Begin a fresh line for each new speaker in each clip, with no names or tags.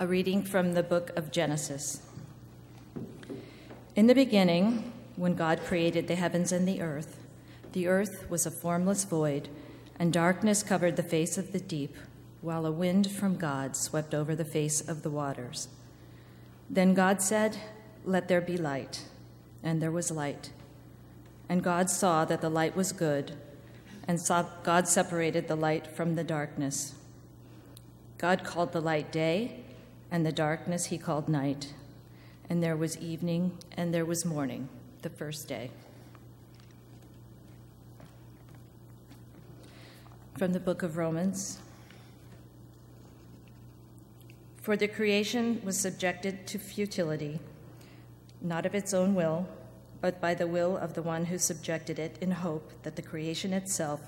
A reading from the book of Genesis. In the beginning, when God created the heavens and the earth, the earth was a formless void, and darkness covered the face of the deep, while a wind from God swept over the face of the waters. Then God said, Let there be light. And there was light. And God saw that the light was good, and God separated the light from the darkness. God called the light day, and the darkness he called night. And there was evening, and there was morning, the first day. From the book of Romans. For the creation was subjected to futility, not of its own will, but by the will of the one who subjected it, in hope that the creation itself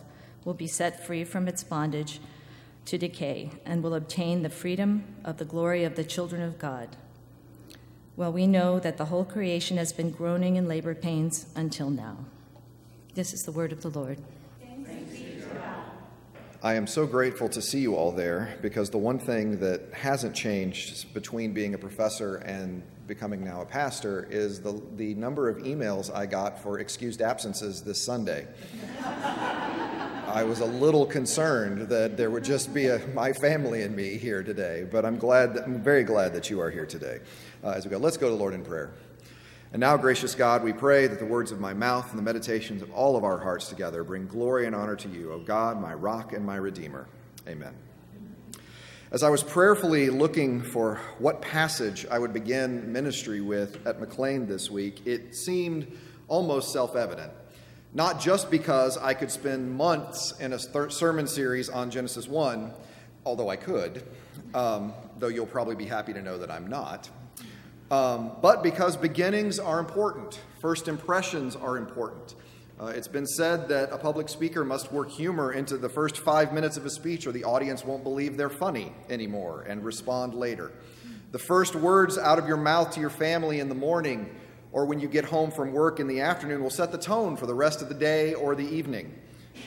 will be set free from its bondage to decay and will obtain the freedom of the glory of the children of God. Well, we know that the whole creation has been groaning in labor pains until now. This is the word of the Lord.
I am so grateful to see you all there because the one thing that hasn't changed between being a professor and becoming now a pastor is the, the number of emails I got for excused absences this Sunday. I was a little concerned that there would just be a, my family and me here today, but I'm glad, I'm very glad that you are here today. Uh, as we go, let's go to the Lord in prayer. And now, gracious God, we pray that the words of my mouth and the meditations of all of our hearts together bring glory and honor to you, O God, my rock and my redeemer. Amen. As I was prayerfully looking for what passage I would begin ministry with at McLean this week, it seemed almost self evident not just because I could spend months in a sermon series on Genesis 1, although I could, um, though you'll probably be happy to know that I'm not, um, but because beginnings are important, first impressions are important. Uh, it's been said that a public speaker must work humor into the first five minutes of a speech, or the audience won't believe they're funny anymore and respond later. The first words out of your mouth to your family in the morning or when you get home from work in the afternoon will set the tone for the rest of the day or the evening.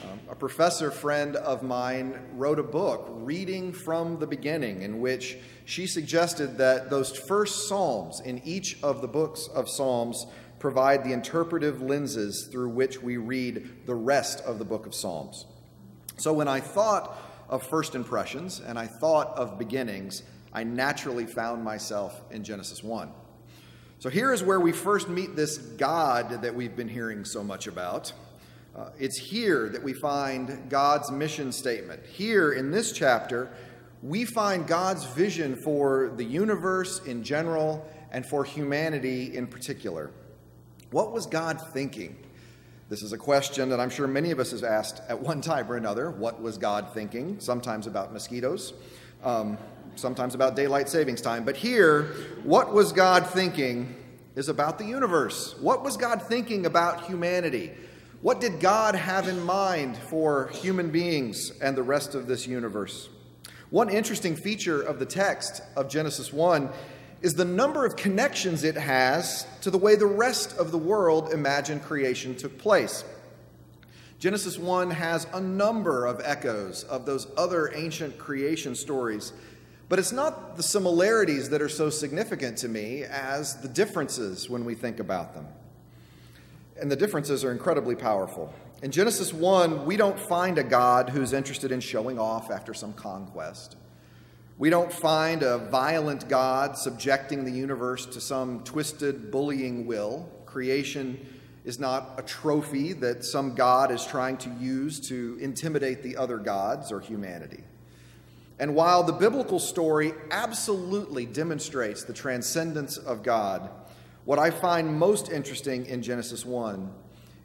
Um, a professor friend of mine wrote a book, Reading from the Beginning, in which she suggested that those first Psalms in each of the books of Psalms provide the interpretive lenses through which we read the rest of the book of Psalms. So when I thought of first impressions and I thought of beginnings, I naturally found myself in Genesis 1. So here is where we first meet this God that we've been hearing so much about. Uh, it's here that we find God's mission statement. Here in this chapter, we find God's vision for the universe in general and for humanity in particular. What was God thinking? This is a question that I'm sure many of us has asked at one time or another. What was God thinking? Sometimes about mosquitoes. Um, sometimes about daylight savings time. But here, what was God thinking is about the universe. What was God thinking about humanity? What did God have in mind for human beings and the rest of this universe? One interesting feature of the text of Genesis 1 is the number of connections it has to the way the rest of the world imagined creation took place. Genesis 1 has a number of echoes of those other ancient creation stories but it's not the similarities that are so significant to me as the differences when we think about them. And the differences are incredibly powerful. In Genesis 1, we don't find a God who's interested in showing off after some conquest. We don't find a violent God subjecting the universe to some twisted, bullying will. Creation is not a trophy that some God is trying to use to intimidate the other gods or humanity. And while the biblical story absolutely demonstrates the transcendence of God, what I find most interesting in Genesis 1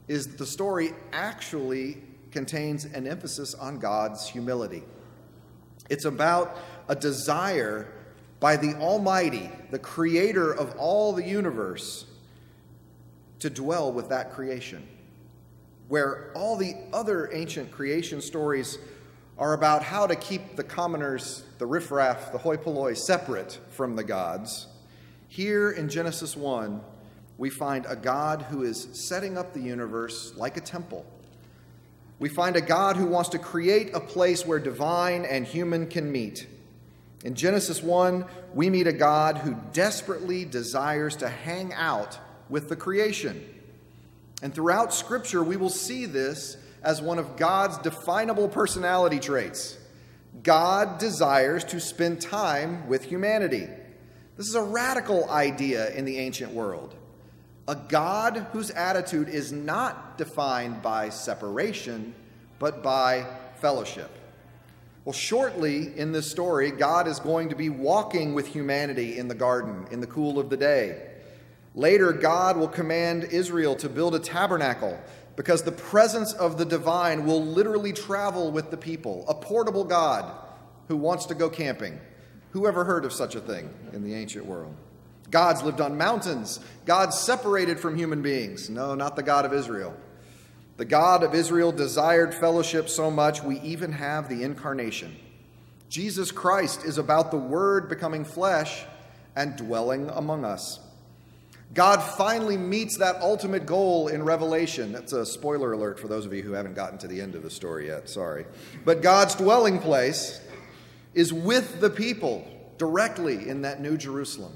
is that the story actually contains an emphasis on God's humility. It's about a desire by the Almighty, the creator of all the universe, to dwell with that creation. Where all the other ancient creation stories are about how to keep the commoners, the riffraff, the hoi polloi separate from the gods. Here in Genesis 1, we find a God who is setting up the universe like a temple. We find a God who wants to create a place where divine and human can meet. In Genesis 1, we meet a God who desperately desires to hang out with the creation. And throughout Scripture, we will see this as one of God's definable personality traits. God desires to spend time with humanity. This is a radical idea in the ancient world. A God whose attitude is not defined by separation, but by fellowship. Well, shortly in this story, God is going to be walking with humanity in the garden in the cool of the day. Later, God will command Israel to build a tabernacle because the presence of the divine will literally travel with the people, a portable God who wants to go camping. Who ever heard of such a thing in the ancient world? Gods lived on mountains. Gods separated from human beings. No, not the God of Israel. The God of Israel desired fellowship so much, we even have the incarnation. Jesus Christ is about the Word becoming flesh and dwelling among us. God finally meets that ultimate goal in Revelation. That's a spoiler alert for those of you who haven't gotten to the end of the story yet, sorry. But God's dwelling place is with the people directly in that New Jerusalem.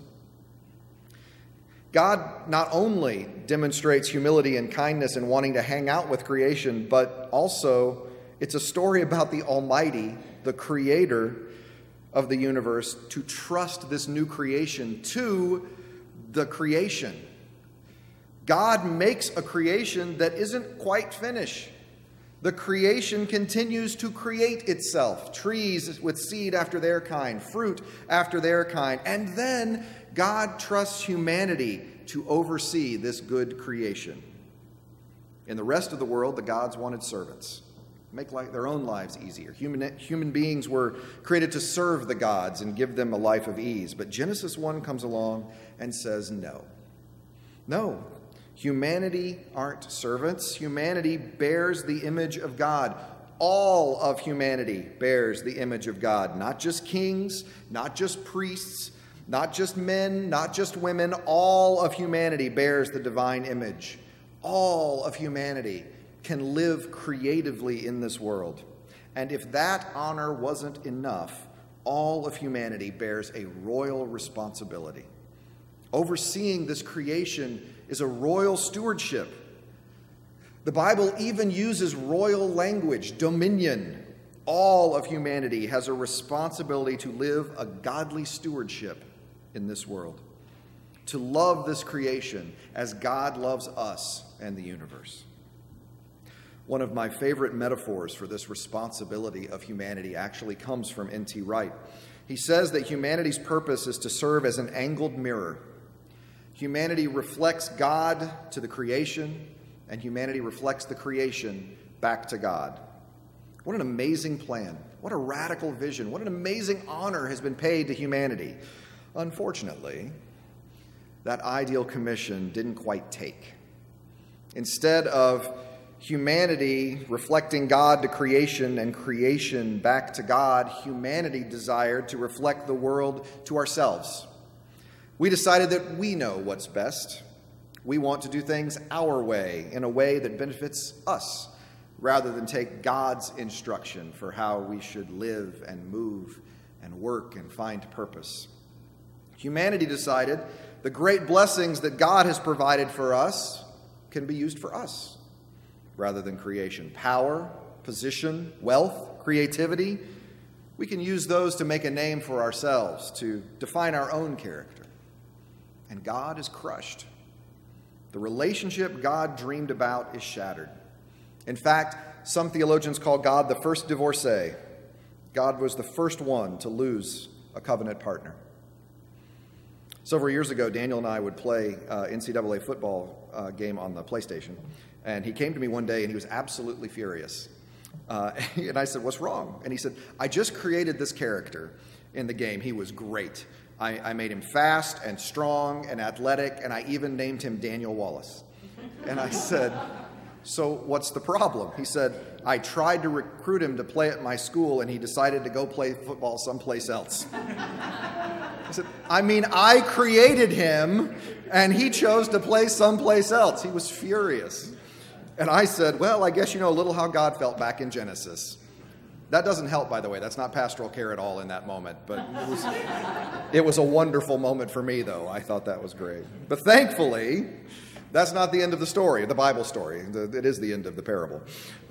God not only demonstrates humility and kindness in wanting to hang out with creation, but also it's a story about the Almighty, the Creator of the universe, to trust this new creation to the creation. God makes a creation that isn't quite finished. The creation continues to create itself trees with seed after their kind, fruit after their kind. And then God trusts humanity to oversee this good creation. In the rest of the world, the gods wanted servants, make their own lives easier. Human, human beings were created to serve the gods and give them a life of ease. But Genesis 1 comes along and says, no. No, Humanity aren't servants. Humanity bears the image of God. All of humanity bears the image of God, not just kings, not just priests, not just men, not just women. All of humanity bears the divine image. All of humanity can live creatively in this world. And if that honor wasn't enough, all of humanity bears a royal responsibility. Overseeing this creation is a royal stewardship. The Bible even uses royal language, dominion. All of humanity has a responsibility to live a godly stewardship in this world, to love this creation as God loves us and the universe. One of my favorite metaphors for this responsibility of humanity actually comes from N.T. Wright. He says that humanity's purpose is to serve as an angled mirror Humanity reflects God to the creation, and humanity reflects the creation back to God. What an amazing plan. What a radical vision. What an amazing honor has been paid to humanity. Unfortunately, that ideal commission didn't quite take. Instead of humanity reflecting God to creation and creation back to God, humanity desired to reflect the world to ourselves. We decided that we know what's best. We want to do things our way, in a way that benefits us, rather than take God's instruction for how we should live and move and work and find purpose. Humanity decided the great blessings that God has provided for us can be used for us rather than creation. Power, position, wealth, creativity, we can use those to make a name for ourselves, to define our own character and God is crushed. The relationship God dreamed about is shattered. In fact, some theologians call God the first divorcee. God was the first one to lose a covenant partner. Several years ago, Daniel and I would play uh, NCAA football uh, game on the PlayStation, and he came to me one day and he was absolutely furious. Uh, and I said, What's wrong? And he said, I just created this character in the game. He was great. I, I made him fast and strong and athletic, and I even named him Daniel Wallace. And I said, So what's the problem? He said, I tried to recruit him to play at my school, and he decided to go play football someplace else. I said, I mean, I created him, and he chose to play someplace else. He was furious. And I said, Well, I guess you know a little how God felt back in Genesis. That doesn't help, by the way. That's not pastoral care at all in that moment. But it was, it was a wonderful moment for me, though. I thought that was great. But thankfully, that's not the end of the story, the Bible story. It is the end of the parable.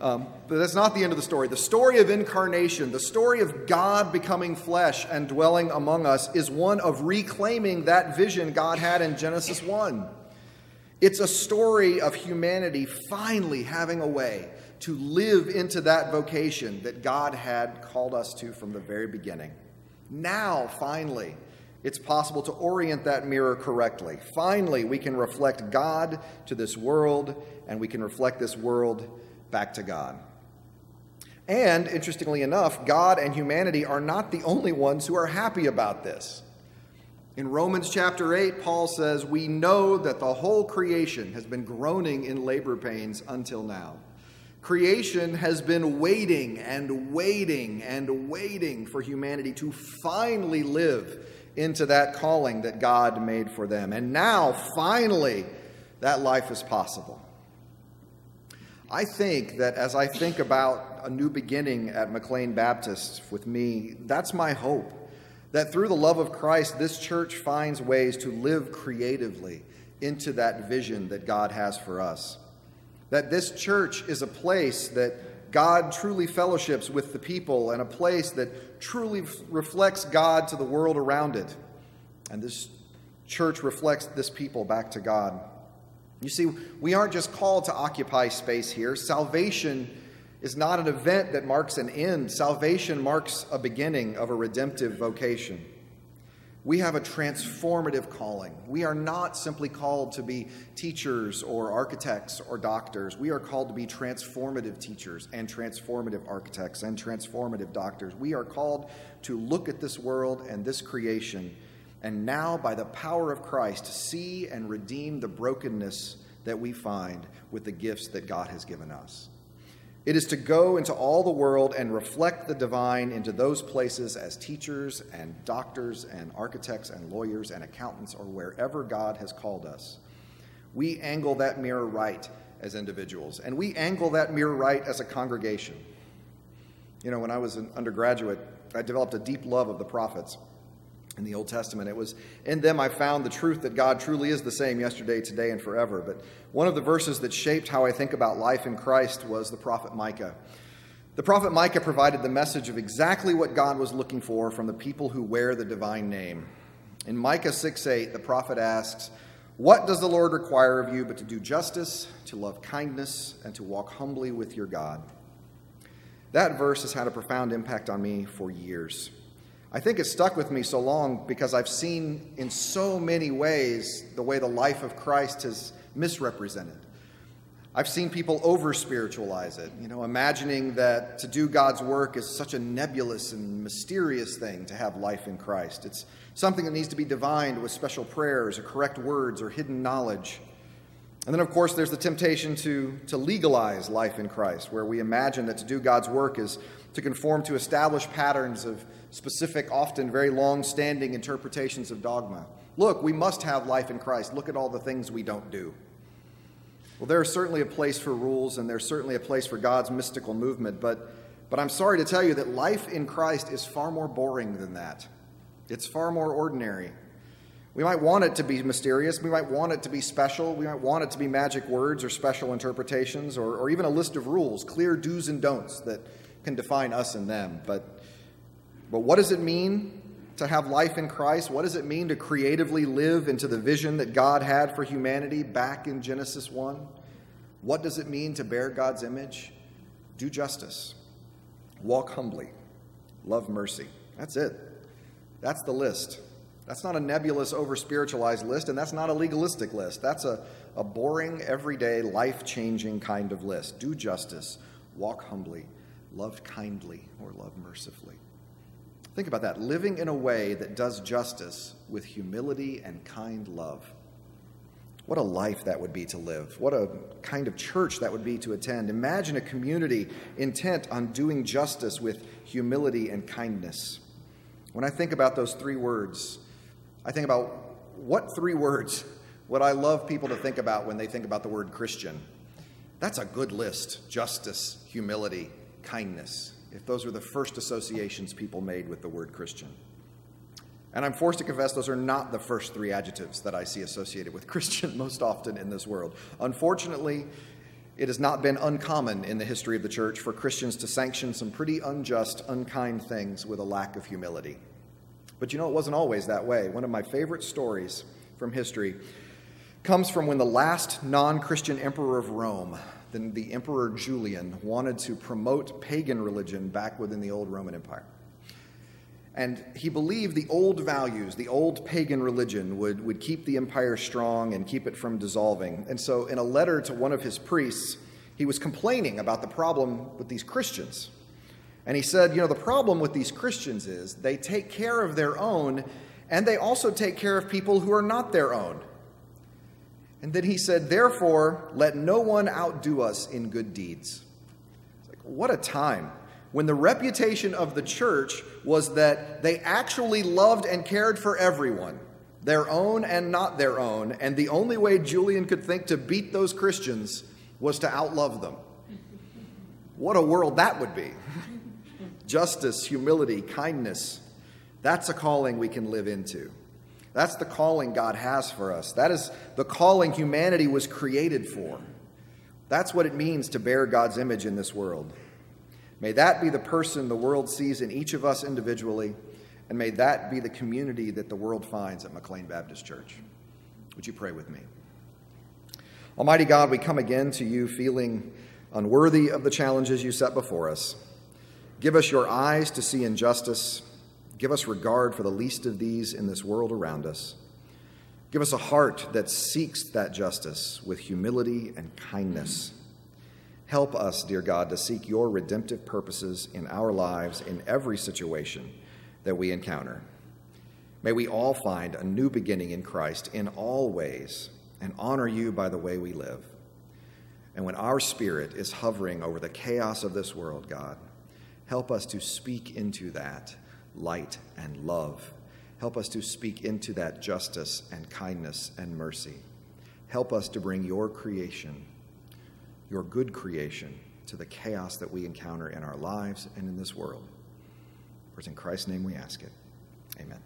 Um, but that's not the end of the story. The story of incarnation, the story of God becoming flesh and dwelling among us, is one of reclaiming that vision God had in Genesis 1. It's a story of humanity finally having a way to live into that vocation that God had called us to from the very beginning. Now, finally, it's possible to orient that mirror correctly. Finally, we can reflect God to this world, and we can reflect this world back to God. And interestingly enough, God and humanity are not the only ones who are happy about this. In Romans chapter 8, Paul says, We know that the whole creation has been groaning in labor pains until now. Creation has been waiting and waiting and waiting for humanity to finally live into that calling that God made for them. And now, finally, that life is possible. I think that as I think about a new beginning at McLean Baptist with me, that's my hope. That through the love of Christ, this church finds ways to live creatively into that vision that God has for us. That this church is a place that God truly fellowships with the people and a place that truly reflects God to the world around it. And this church reflects this people back to God. You see, we aren't just called to occupy space here. Salvation is not an event that marks an end, salvation marks a beginning of a redemptive vocation. We have a transformative calling. We are not simply called to be teachers or architects or doctors. We are called to be transformative teachers and transformative architects and transformative doctors. We are called to look at this world and this creation and now, by the power of Christ, see and redeem the brokenness that we find with the gifts that God has given us. It is to go into all the world and reflect the divine into those places as teachers and doctors and architects and lawyers and accountants or wherever God has called us. We angle that mirror right as individuals, and we angle that mirror right as a congregation. You know, when I was an undergraduate, I developed a deep love of the prophets in the Old Testament. It was in them I found the truth that God truly is the same yesterday, today, and forever. But one of the verses that shaped how I think about life in Christ was the prophet Micah. The prophet Micah provided the message of exactly what God was looking for from the people who wear the divine name. In Micah 6 8, the prophet asks, What does the Lord require of you but to do justice, to love kindness, and to walk humbly with your God? That verse has had a profound impact on me for years. I think it stuck with me so long because I've seen in so many ways the way the life of Christ is misrepresented. I've seen people over spiritualize it, you know, imagining that to do God's work is such a nebulous and mysterious thing to have life in Christ. It's something that needs to be divined with special prayers or correct words or hidden knowledge. And then, of course, there's the temptation to, to legalize life in Christ, where we imagine that to do God's work is to conform to established patterns of specific, often very long standing interpretations of dogma. Look, we must have life in Christ. Look at all the things we don't do. Well, there is certainly a place for rules, and there's certainly a place for God's mystical movement, but, but I'm sorry to tell you that life in Christ is far more boring than that. It's far more ordinary. We might want it to be mysterious. We might want it to be special. We might want it to be magic words or special interpretations or, or even a list of rules, clear do's and don'ts that can define us and them. But but what does it mean to have life in Christ? What does it mean to creatively live into the vision that God had for humanity back in Genesis 1? What does it mean to bear God's image? Do justice, walk humbly, love mercy. That's it. That's the list. That's not a nebulous, over spiritualized list, and that's not a legalistic list. That's a, a boring, everyday, life changing kind of list. Do justice, walk humbly, love kindly, or love mercifully. Think about that living in a way that does justice with humility and kind love. What a life that would be to live. What a kind of church that would be to attend. Imagine a community intent on doing justice with humility and kindness. When I think about those three words, I think about what three words would I love people to think about when they think about the word Christian? That's a good list justice, humility, kindness. If those were the first associations people made with the word Christian. And I'm forced to confess those are not the first three adjectives that I see associated with Christian most often in this world. Unfortunately, it has not been uncommon in the history of the church for Christians to sanction some pretty unjust, unkind things with a lack of humility. But you know, it wasn't always that way. One of my favorite stories from history comes from when the last non Christian emperor of Rome, then the Emperor Julian, wanted to promote pagan religion back within the old Roman Empire. And he believed the old values, the old pagan religion, would, would keep the empire strong and keep it from dissolving. And so, in a letter to one of his priests, he was complaining about the problem with these Christians. And he said, You know, the problem with these Christians is they take care of their own, and they also take care of people who are not their own. And then he said, Therefore, let no one outdo us in good deeds. It's like, what a time when the reputation of the church was that they actually loved and cared for everyone, their own and not their own, and the only way Julian could think to beat those Christians was to outlove them. What a world that would be! Justice, humility, kindness. That's a calling we can live into. That's the calling God has for us. That is the calling humanity was created for. That's what it means to bear God's image in this world. May that be the person the world sees in each of us individually, and may that be the community that the world finds at McLean Baptist Church. Would you pray with me? Almighty God, we come again to you feeling unworthy of the challenges you set before us. Give us your eyes to see injustice. Give us regard for the least of these in this world around us. Give us a heart that seeks that justice with humility and kindness. Help us, dear God, to seek your redemptive purposes in our lives in every situation that we encounter. May we all find a new beginning in Christ in all ways and honor you by the way we live. And when our spirit is hovering over the chaos of this world, God, help us to speak into that light and love. Help us to speak into that justice and kindness and mercy. Help us to bring your creation your good creation to the chaos that we encounter in our lives and in this world. For it's in Christ's name we ask it. Amen.